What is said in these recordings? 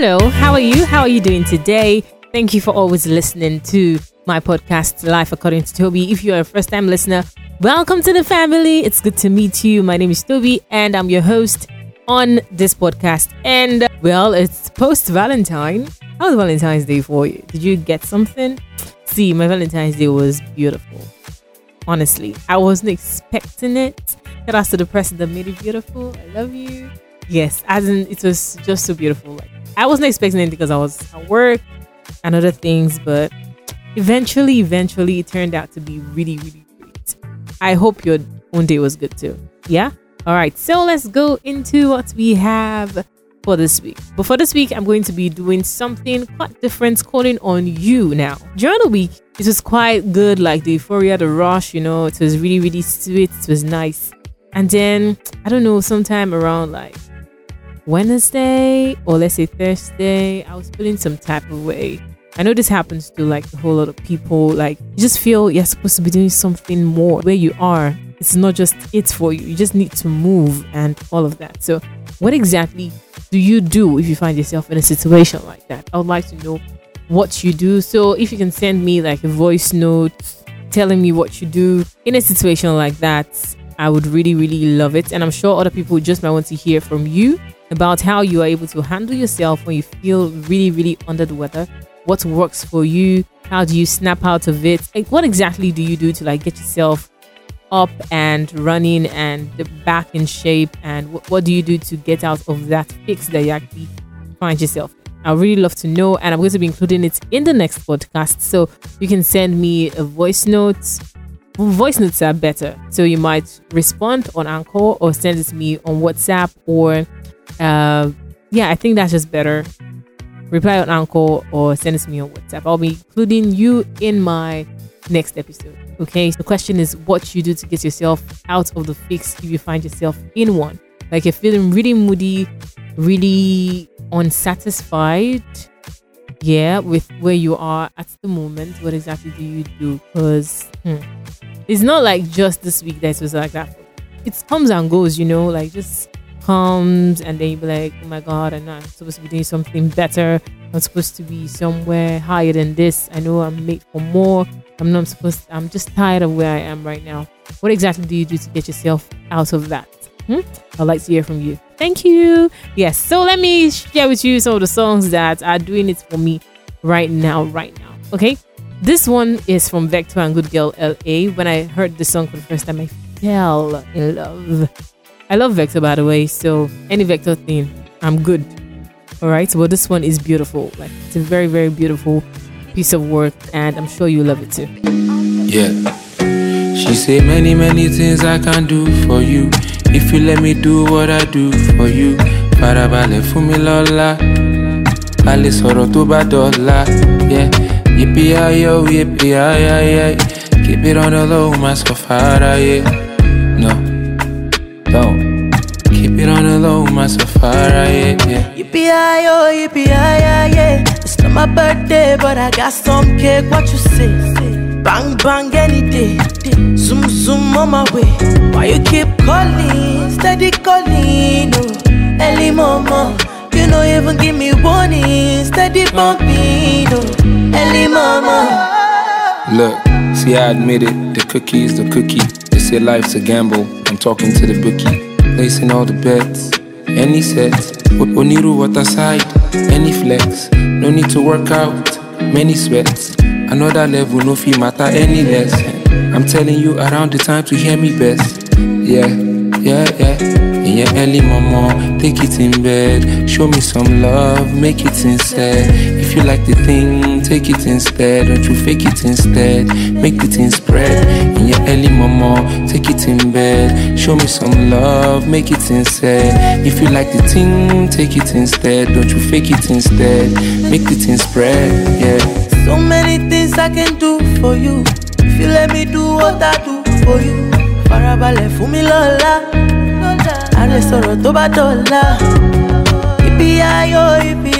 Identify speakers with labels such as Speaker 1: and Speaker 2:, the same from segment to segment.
Speaker 1: Hello, how are you? How are you doing today? Thank you for always listening to my podcast, Life According to Toby. If you are a first time listener, welcome to the family. It's good to meet you. My name is Toby, and I'm your host on this podcast. And well, it's post Valentine. How was Valentine's Day for you? Did you get something? See, my Valentine's Day was beautiful. Honestly, I wasn't expecting it. Shout out to the person that made it beautiful. I love you. Yes, as in it was just so beautiful. Like I wasn't expecting it because I was at work and other things, but eventually, eventually, it turned out to be really, really great. I hope your own day was good too. Yeah. All right. So let's go into what we have for this week. But for this week, I'm going to be doing something quite different, calling on you now. During the week, it was quite good, like the euphoria, the rush, you know, it was really, really sweet, it was nice. And then, I don't know, sometime around like Wednesday or let's say Thursday, I was feeling some type of way. I know this happens to like a whole lot of people. Like, you just feel you're supposed to be doing something more where you are. It's not just it for you. You just need to move and all of that. So, what exactly do you do if you find yourself in a situation like that? I would like to know what you do. So if you can send me like a voice note telling me what you do in a situation like that, I would really, really love it. And I'm sure other people just might want to hear from you about how you are able to handle yourself when you feel really, really under the weather. What works for you? How do you snap out of it? Like, what exactly do you do to like get yourself up and running and back in shape? And what, what do you do to get out of that fix that you actually find yourself? I really love to know, and I'm going to be including it in the next podcast. So you can send me a voice note. Voice notes are better, so you might respond on Anchor or send it to me on WhatsApp or, uh, yeah, I think that's just better. Reply on Anchor or send to me on WhatsApp. I'll be including you in my next episode. Okay, so the question is what you do to get yourself out of the fix if you find yourself in one. Like you're feeling really moody, really unsatisfied yeah with where you are at the moment what exactly do you do because hmm, it's not like just this week that it was like that it comes and goes you know like just comes and then you be like oh my god i know i'm supposed to be doing something better i'm supposed to be somewhere higher than this i know i'm made for more i'm not supposed to, i'm just tired of where i am right now what exactly do you do to get yourself out of that hmm? i'd like to hear from you Thank you. Yes. So let me share with you some of the songs that are doing it for me right now, right now. Okay. This one is from Vector and Good Girl LA. When I heard the song for the first time, I fell in love. I love Vector, by the way. So any Vector thing, I'm good. All right. Well, this one is beautiful. Like it's a very, very beautiful piece of work, and I'm sure you love it too.
Speaker 2: Yeah. She say many, many things I can do for you. If you let me do what I do for you. Farabalẹ̀ fún mi lọ́la. Sọ̀rọ̀ tó bá dọ̀la. Yeah. Yippee yo, yippee yeah. Keep it on the low, má sọ fara, yeah. No, don't. Keep it on the low, má sọ fara, yeah. yeah.
Speaker 3: Yippee yo, yippee yeah. It's not my birthday, but I got some cake. What you say? Bang bang any day. Zoom zoom on my way. Why you keep calling? Steady calling. Oh, early mama. You know even give me warning. Steady bumping. Oh, early mama.
Speaker 2: Look, see, I admit it. The cookie is the cookie. They say life's a gamble. I'm talking to the bookie. Placing all the bets. Any sets. Oniru water side. Any flex. No need to work out. Many sweats. Another level, no fee matter any less. I'm telling you around the time to hear me best. Yeah, yeah, yeah. In your early mama, take it in bed. Show me some love, make it instead. You like the thing, take it instead. Don't you fake it instead. Make the thing spread. In your early mama, take it in bed. Show me some love, make it instead. If you like the thing, take it instead. Don't you fake it instead. Make the thing spread. Yeah.
Speaker 3: So many things I can do for you. If you let me do what I do for you. Farabalẹ̀ fún mi lọ́la. Sọ̀rọ̀. Ibi ayọ̀, ibi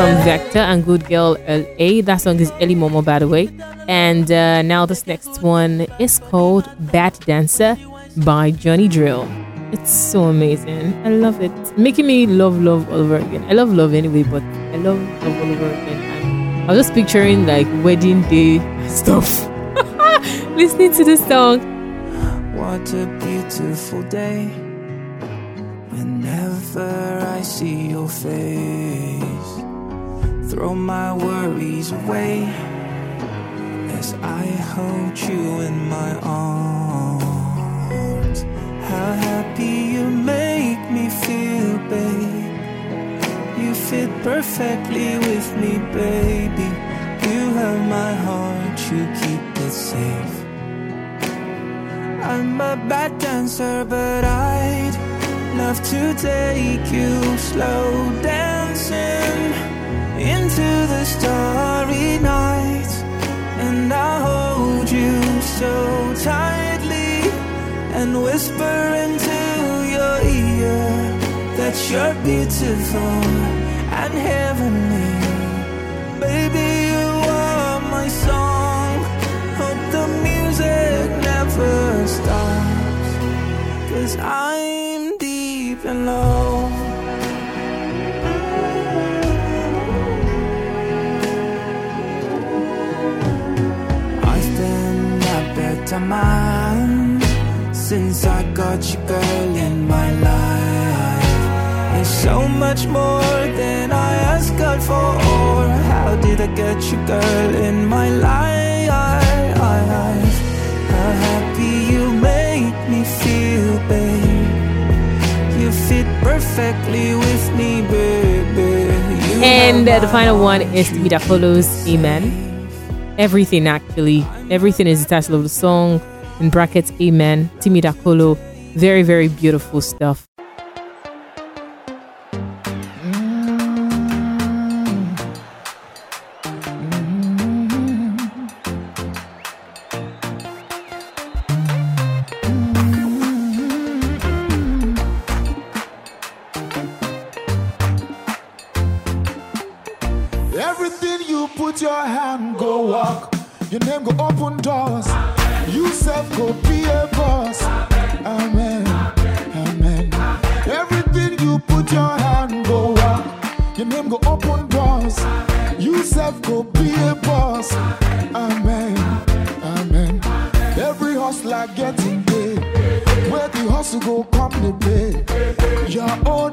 Speaker 1: from Vector and Good Girl LA. That song is Early Momo, by the way. And uh, now this next one is called Bad Dancer by Johnny Drille. It's so amazing. I love it. Making me love love all over again. I love love anyway, but I love love all over again. And I was just picturing like wedding day stuff. Listening to this song.
Speaker 4: What a beautiful day. Whenever I see your face, throw my worries away as I hold you in my arms. How happy you make me feel, babe. You fit perfectly with me, baby. You have my heart, you keep it safe. I'm a bad dancer, but I'd love to take you slow dancing into the starry night. And I'll hold you so tightly and whisper into your ear that you're beautiful and heavenly. Baby, you are my song. Hope the music never stops. Cause I'm deep in love. A better since I got you, girl, in my life. It's so much more than I asked God for. Or how did I get you, girl, in my life? How happy you make me feel, babe. You fit perfectly with me, baby. You
Speaker 1: And uh, the final one is Mida Follows Amen. Everything actually. Everything is the title of the song. In brackets, Amen. Timi Dakolo. Very, very beautiful stuff.
Speaker 5: Walk. Your name go open doors. You self go be a boss. Amen. Amen. Everything you put your hand go walk. Your name go open doors. You self go be a boss. Amen. Amen. Every hustler getting paid. Where the hustle go come the pay. Your own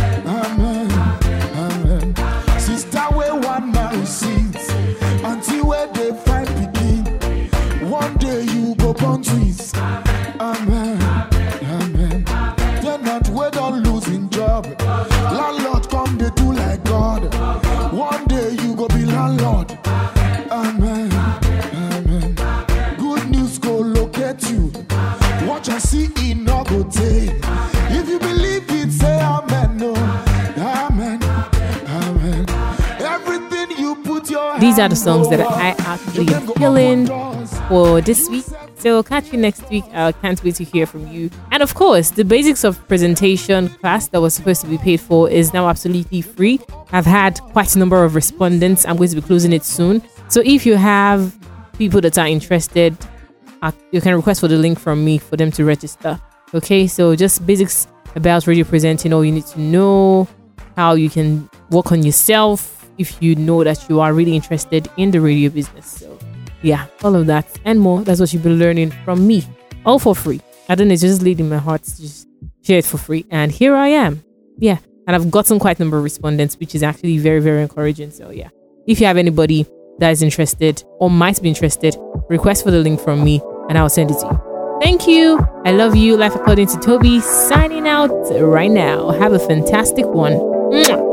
Speaker 1: These are the songs that I actually am feeling for this week. So catch you next week. I can't wait to hear from you. And of course, the basics of presentation class that was supposed to be paid for is now absolutely free. I've had quite a number of respondents. I'm going to be closing it soon. So if you have people that are interested, uh, you can request for the link from me for them to register. Okay, so just basics about radio presenting. All you need to know how you can work on yourself if you know that you are really interested in the radio business. So yeah, all of that and more. That's what you've been learning from me, all for free. I don't know, it's just laid in my heart to just share it for free. And here I am. Yeah. And I've gotten quite a number of respondents, which is actually very, very encouraging. So yeah. If you have anybody that is interested or might be interested, request for the link from me and I'll send it to you. Thank you. I love you. Life according to Toby. Signing out right now. Have a fantastic one. Mwah.